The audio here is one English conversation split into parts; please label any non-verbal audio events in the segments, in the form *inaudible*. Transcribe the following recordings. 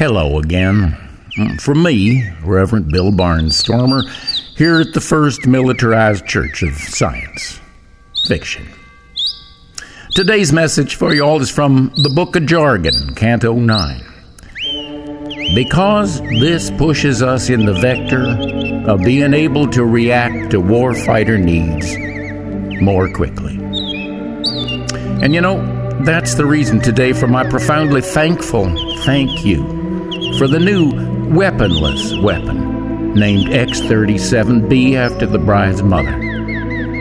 Hello again. Mm, from me, Reverend Bill Barnstormer, here at the First Militarized Church of Science Fiction. Today's message for you all is from the Book of Jargon, Canto 9. Because this pushes us in the vector of being able to react to warfighter needs more quickly. And you know, that's the reason today for my profoundly thankful thank you for the new weaponless weapon named X 37B after the bride's mother,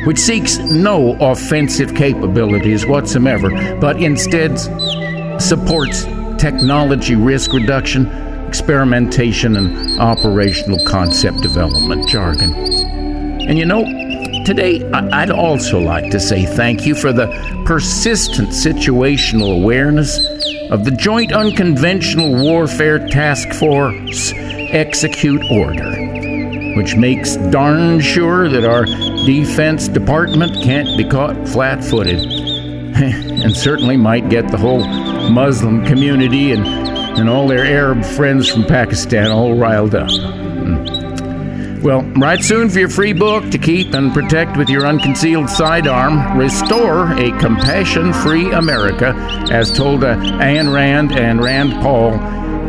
which seeks no offensive capabilities whatsoever, but instead supports technology risk reduction, experimentation, and operational concept development jargon. And you know, Today, I'd also like to say thank you for the persistent situational awareness of the Joint Unconventional Warfare Task Force Execute Order, which makes darn sure that our Defense Department can't be caught flat footed, *laughs* and certainly might get the whole Muslim community and, and all their Arab friends from Pakistan all riled up. Hmm. Well, write soon for your free book to keep and protect with your unconcealed sidearm. Restore a compassion free America, as told to Ayn Rand and Rand Paul.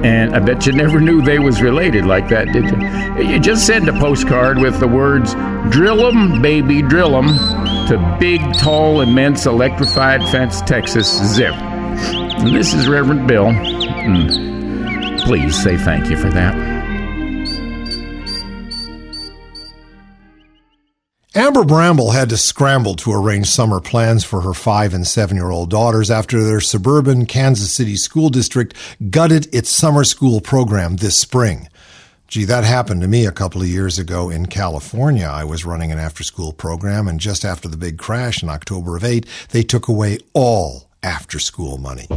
And I bet you never knew they was related like that, did you? You just send a postcard with the words, Drill 'em, baby, drill 'em, to big, tall, immense, electrified fence, Texas, zip. And this is Reverend Bill. Mm. Please say thank you for that. Amber Bramble had to scramble to arrange summer plans for her five and seven year old daughters after their suburban Kansas City school district gutted its summer school program this spring. Gee, that happened to me a couple of years ago in California. I was running an after school program, and just after the big crash in October of 8, they took away all after school money.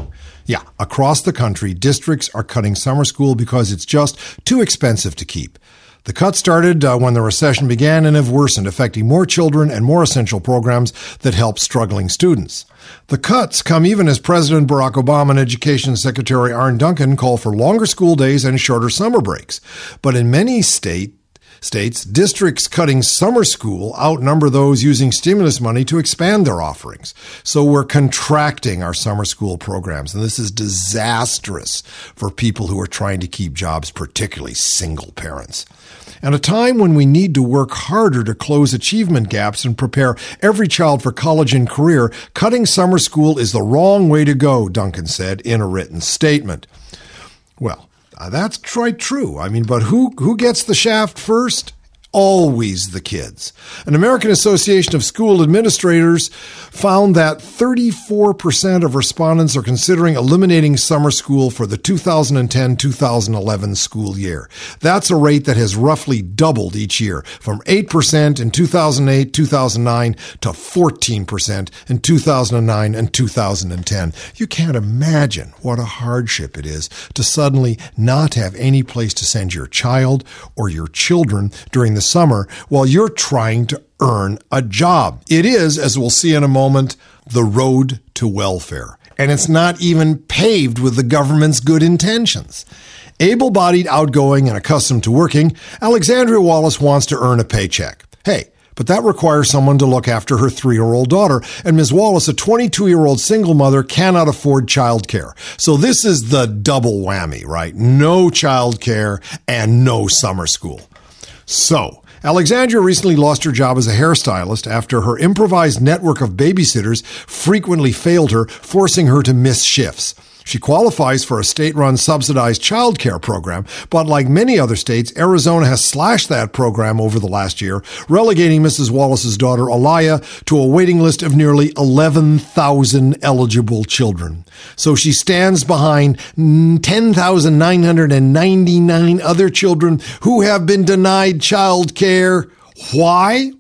Yeah, across the country, districts are cutting summer school because it's just too expensive to keep. The cuts started uh, when the recession began and have worsened, affecting more children and more essential programs that help struggling students. The cuts come even as President Barack Obama and Education Secretary Arne Duncan call for longer school days and shorter summer breaks. But in many states, states, districts cutting summer school outnumber those using stimulus money to expand their offerings. So we're contracting our summer school programs, and this is disastrous for people who are trying to keep jobs, particularly single parents. At a time when we need to work harder to close achievement gaps and prepare every child for college and career, cutting summer school is the wrong way to go, Duncan said in a written statement. Well, Uh, that's quite true. I mean, but who who gets the shaft first? Always the kids. An American Association of School Administrators found that 34% of respondents are considering eliminating summer school for the 2010 2011 school year. That's a rate that has roughly doubled each year from 8% in 2008 2009 to 14% in 2009 and 2010. You can't imagine what a hardship it is to suddenly not have any place to send your child or your children during the summer while you're trying to earn a job. It is, as we'll see in a moment, the road to welfare. And it's not even paved with the government's good intentions. Able bodied, outgoing, and accustomed to working, Alexandria Wallace wants to earn a paycheck. Hey, but that requires someone to look after her three year old daughter. And Ms. Wallace, a 22 year old single mother, cannot afford childcare. So this is the double whammy, right? No childcare and no summer school. So, Alexandria recently lost her job as a hairstylist after her improvised network of babysitters frequently failed her, forcing her to miss shifts. She qualifies for a state run subsidized child care program, but like many other states, Arizona has slashed that program over the last year, relegating Mrs. Wallace's daughter Alaya to a waiting list of nearly 11,000 eligible children. So she stands behind 10,999 other children who have been denied child care. Why?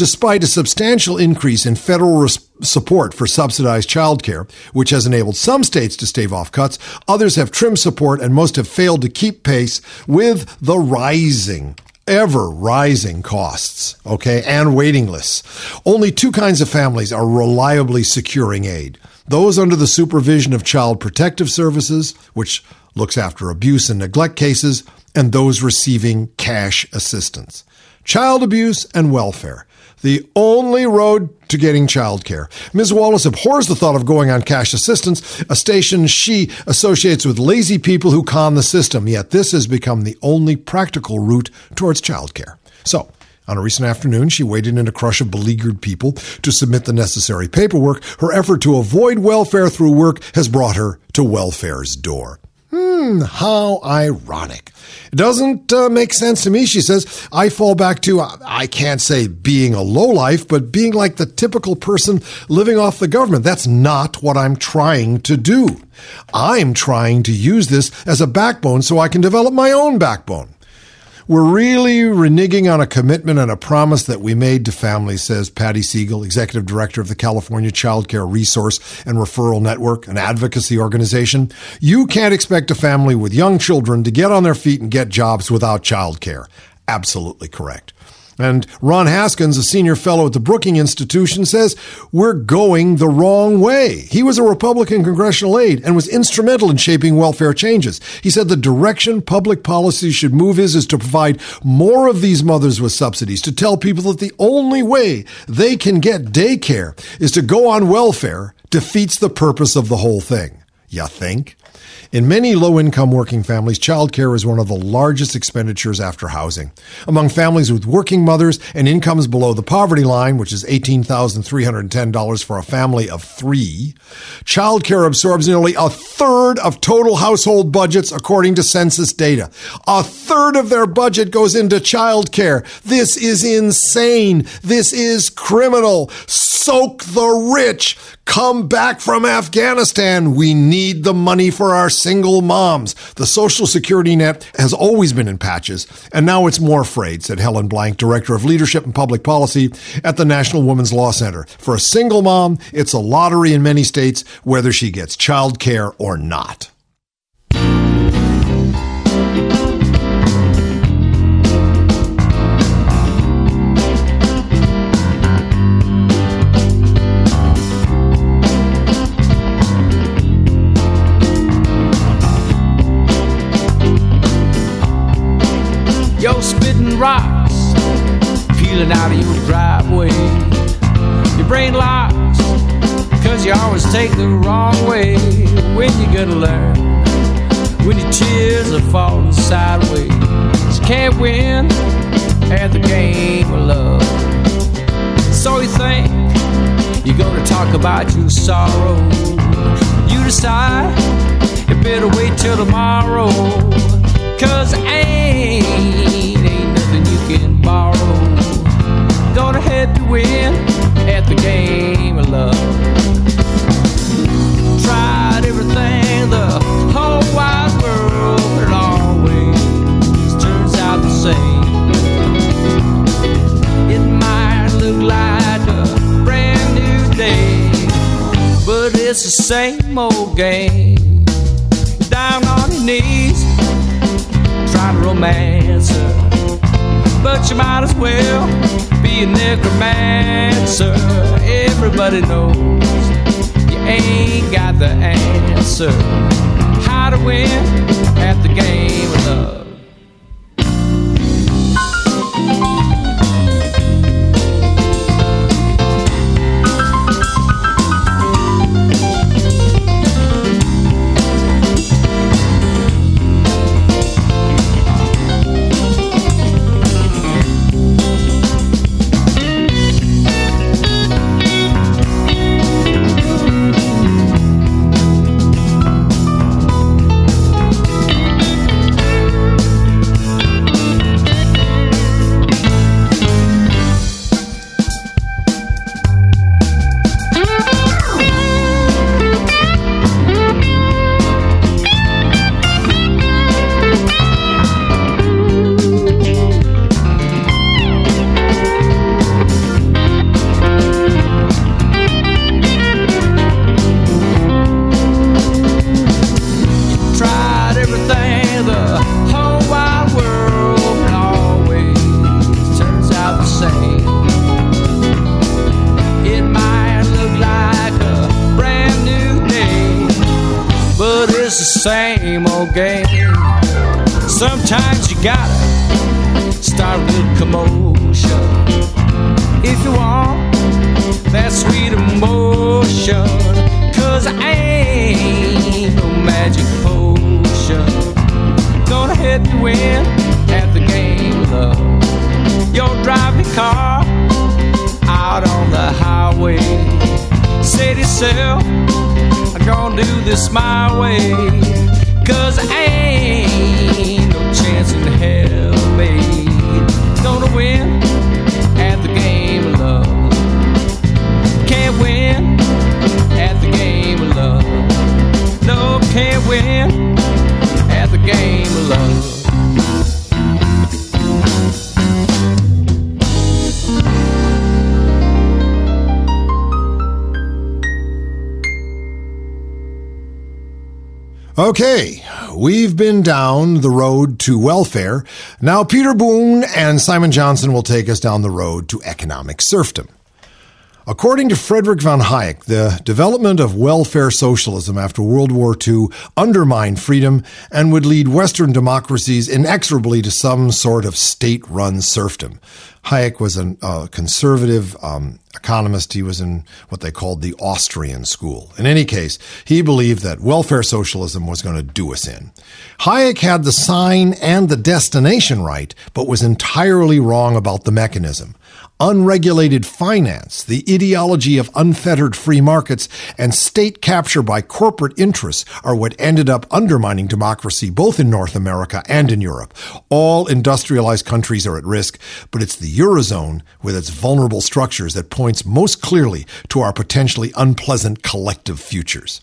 Despite a substantial increase in federal res- support for subsidized childcare, which has enabled some states to stave off cuts, others have trimmed support and most have failed to keep pace with the rising ever rising costs, okay, and waiting lists. Only two kinds of families are reliably securing aid. Those under the supervision of Child Protective Services, which looks after abuse and neglect cases, and those receiving cash assistance. Child abuse and welfare the only road to getting childcare. Ms. Wallace abhors the thought of going on cash assistance, a station she associates with lazy people who con the system, yet this has become the only practical route towards childcare. So, on a recent afternoon, she waited in a crush of beleaguered people to submit the necessary paperwork. Her effort to avoid welfare through work has brought her to welfare's door. Hmm, how ironic. It doesn't uh, make sense to me, she says. I fall back to, I can't say being a lowlife, but being like the typical person living off the government. That's not what I'm trying to do. I'm trying to use this as a backbone so I can develop my own backbone. We're really reneging on a commitment and a promise that we made to families, says Patty Siegel, executive director of the California Child Care Resource and Referral Network, an advocacy organization. You can't expect a family with young children to get on their feet and get jobs without child care. Absolutely correct. And Ron Haskins, a senior fellow at the Brookings Institution, says we're going the wrong way. He was a Republican congressional aide and was instrumental in shaping welfare changes. He said the direction public policy should move is, is to provide more of these mothers with subsidies, to tell people that the only way they can get daycare is to go on welfare defeats the purpose of the whole thing. You think? In many low income working families, childcare is one of the largest expenditures after housing. Among families with working mothers and incomes below the poverty line, which is $18,310 for a family of three, childcare absorbs nearly a third of total household budgets according to census data. A third of their budget goes into childcare. This is insane. This is criminal. Soak the rich. Come back from Afghanistan. We need the money for our single moms. The Social Security net has always been in patches, and now it's more frayed, said Helen Blank, Director of Leadership and Public Policy at the National Women's Law Center. For a single mom, it's a lottery in many states whether she gets child care or not. Rocks peeling out of your driveway. Your brain locks, cause you always take the wrong way. When you gonna learn? When your tears are falling sideways. You can't win at the game of love. So you think you're gonna talk about your sorrow. You decide you better wait till tomorrow. Cause ain't can borrow. Gonna help you win at the game of love. Tried everything, the whole wide world, but it always turns out the same. It might look like a brand new day, but it's the same old game. But you might as well be a necromancer. Everybody knows you ain't got the answer. How to win at the game of love. Game. Sometimes you gotta start a little commotion if you want that sweet emotion. Cause I ain't no magic potion. Gonna help you win at the game of love. You'll your car out on the highway. Say to yourself, I'm gonna do this my way. Cause I ain't no chance in hell, babe. Gonna win Okay, we've been down the road to welfare. Now Peter Boone and Simon Johnson will take us down the road to economic serfdom. According to Frederick von Hayek, the development of welfare socialism after World War II undermined freedom and would lead Western democracies inexorably to some sort of state run serfdom. Hayek was a uh, conservative um, economist. He was in what they called the Austrian school. In any case, he believed that welfare socialism was going to do us in. Hayek had the sign and the destination right, but was entirely wrong about the mechanism unregulated finance, the ideology of unfettered free markets, and state capture by corporate interests are what ended up undermining democracy both in North America and in Europe. All industrialized countries are at risk, but it's the Eurozone with its vulnerable structures that points most clearly to our potentially unpleasant collective futures.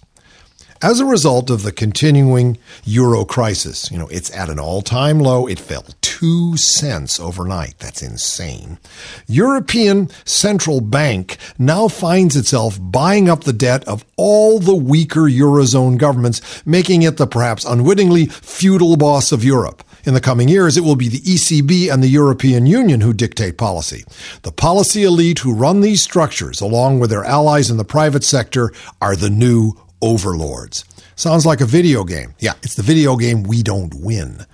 As a result of the continuing euro crisis, you know, it's at an all time low. It fell two cents overnight. That's insane. European Central Bank now finds itself buying up the debt of all the weaker Eurozone governments, making it the perhaps unwittingly feudal boss of Europe. In the coming years, it will be the ECB and the European Union who dictate policy. The policy elite who run these structures, along with their allies in the private sector, are the new overlords. Sounds like a video game. Yeah, it's the video game we don't win.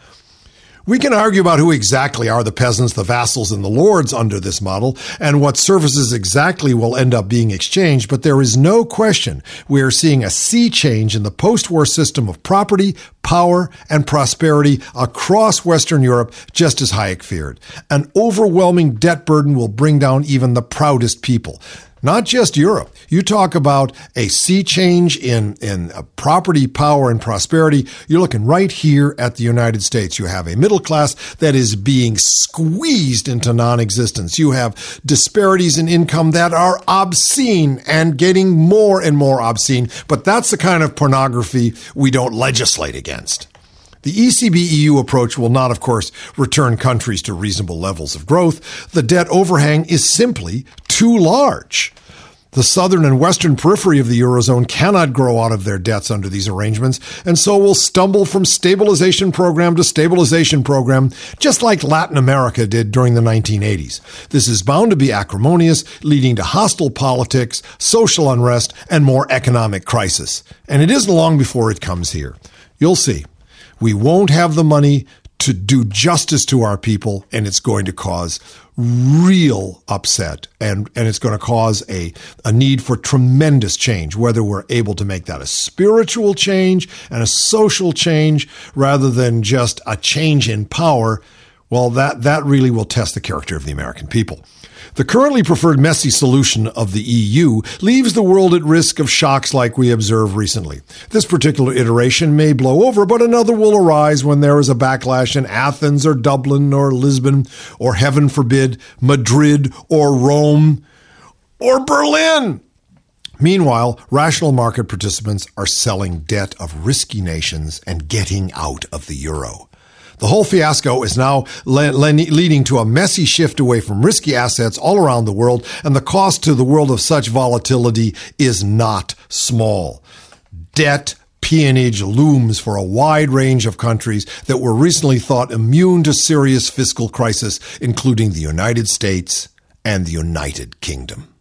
We can argue about who exactly are the peasants, the vassals, and the lords under this model, and what services exactly will end up being exchanged, but there is no question we are seeing a sea change in the post war system of property, power, and prosperity across Western Europe, just as Hayek feared. An overwhelming debt burden will bring down even the proudest people not just Europe. You talk about a sea change in, in uh, property, power, and prosperity. You're looking right here at the United States. You have a middle class that is being squeezed into non existence. You have disparities in income that are obscene and getting more and more obscene. But that's the kind of pornography we don't legislate against. The ECB EU approach will not, of course, return countries to reasonable levels of growth. The debt overhang is simply too large. The southern and western periphery of the Eurozone cannot grow out of their debts under these arrangements, and so will stumble from stabilization program to stabilization program, just like Latin America did during the 1980s. This is bound to be acrimonious, leading to hostile politics, social unrest, and more economic crisis. And it isn't long before it comes here. You'll see. We won't have the money to do justice to our people, and it's going to cause real upset and, and it's going to cause a, a need for tremendous change, whether we're able to make that a spiritual change and a social change rather than just a change in power. Well, that, that really will test the character of the American people. The currently preferred messy solution of the EU leaves the world at risk of shocks like we observed recently. This particular iteration may blow over, but another will arise when there is a backlash in Athens or Dublin or Lisbon or, heaven forbid, Madrid or Rome or Berlin. Meanwhile, rational market participants are selling debt of risky nations and getting out of the euro. The whole fiasco is now le- le- leading to a messy shift away from risky assets all around the world, and the cost to the world of such volatility is not small. Debt peonage looms for a wide range of countries that were recently thought immune to serious fiscal crisis, including the United States and the United Kingdom.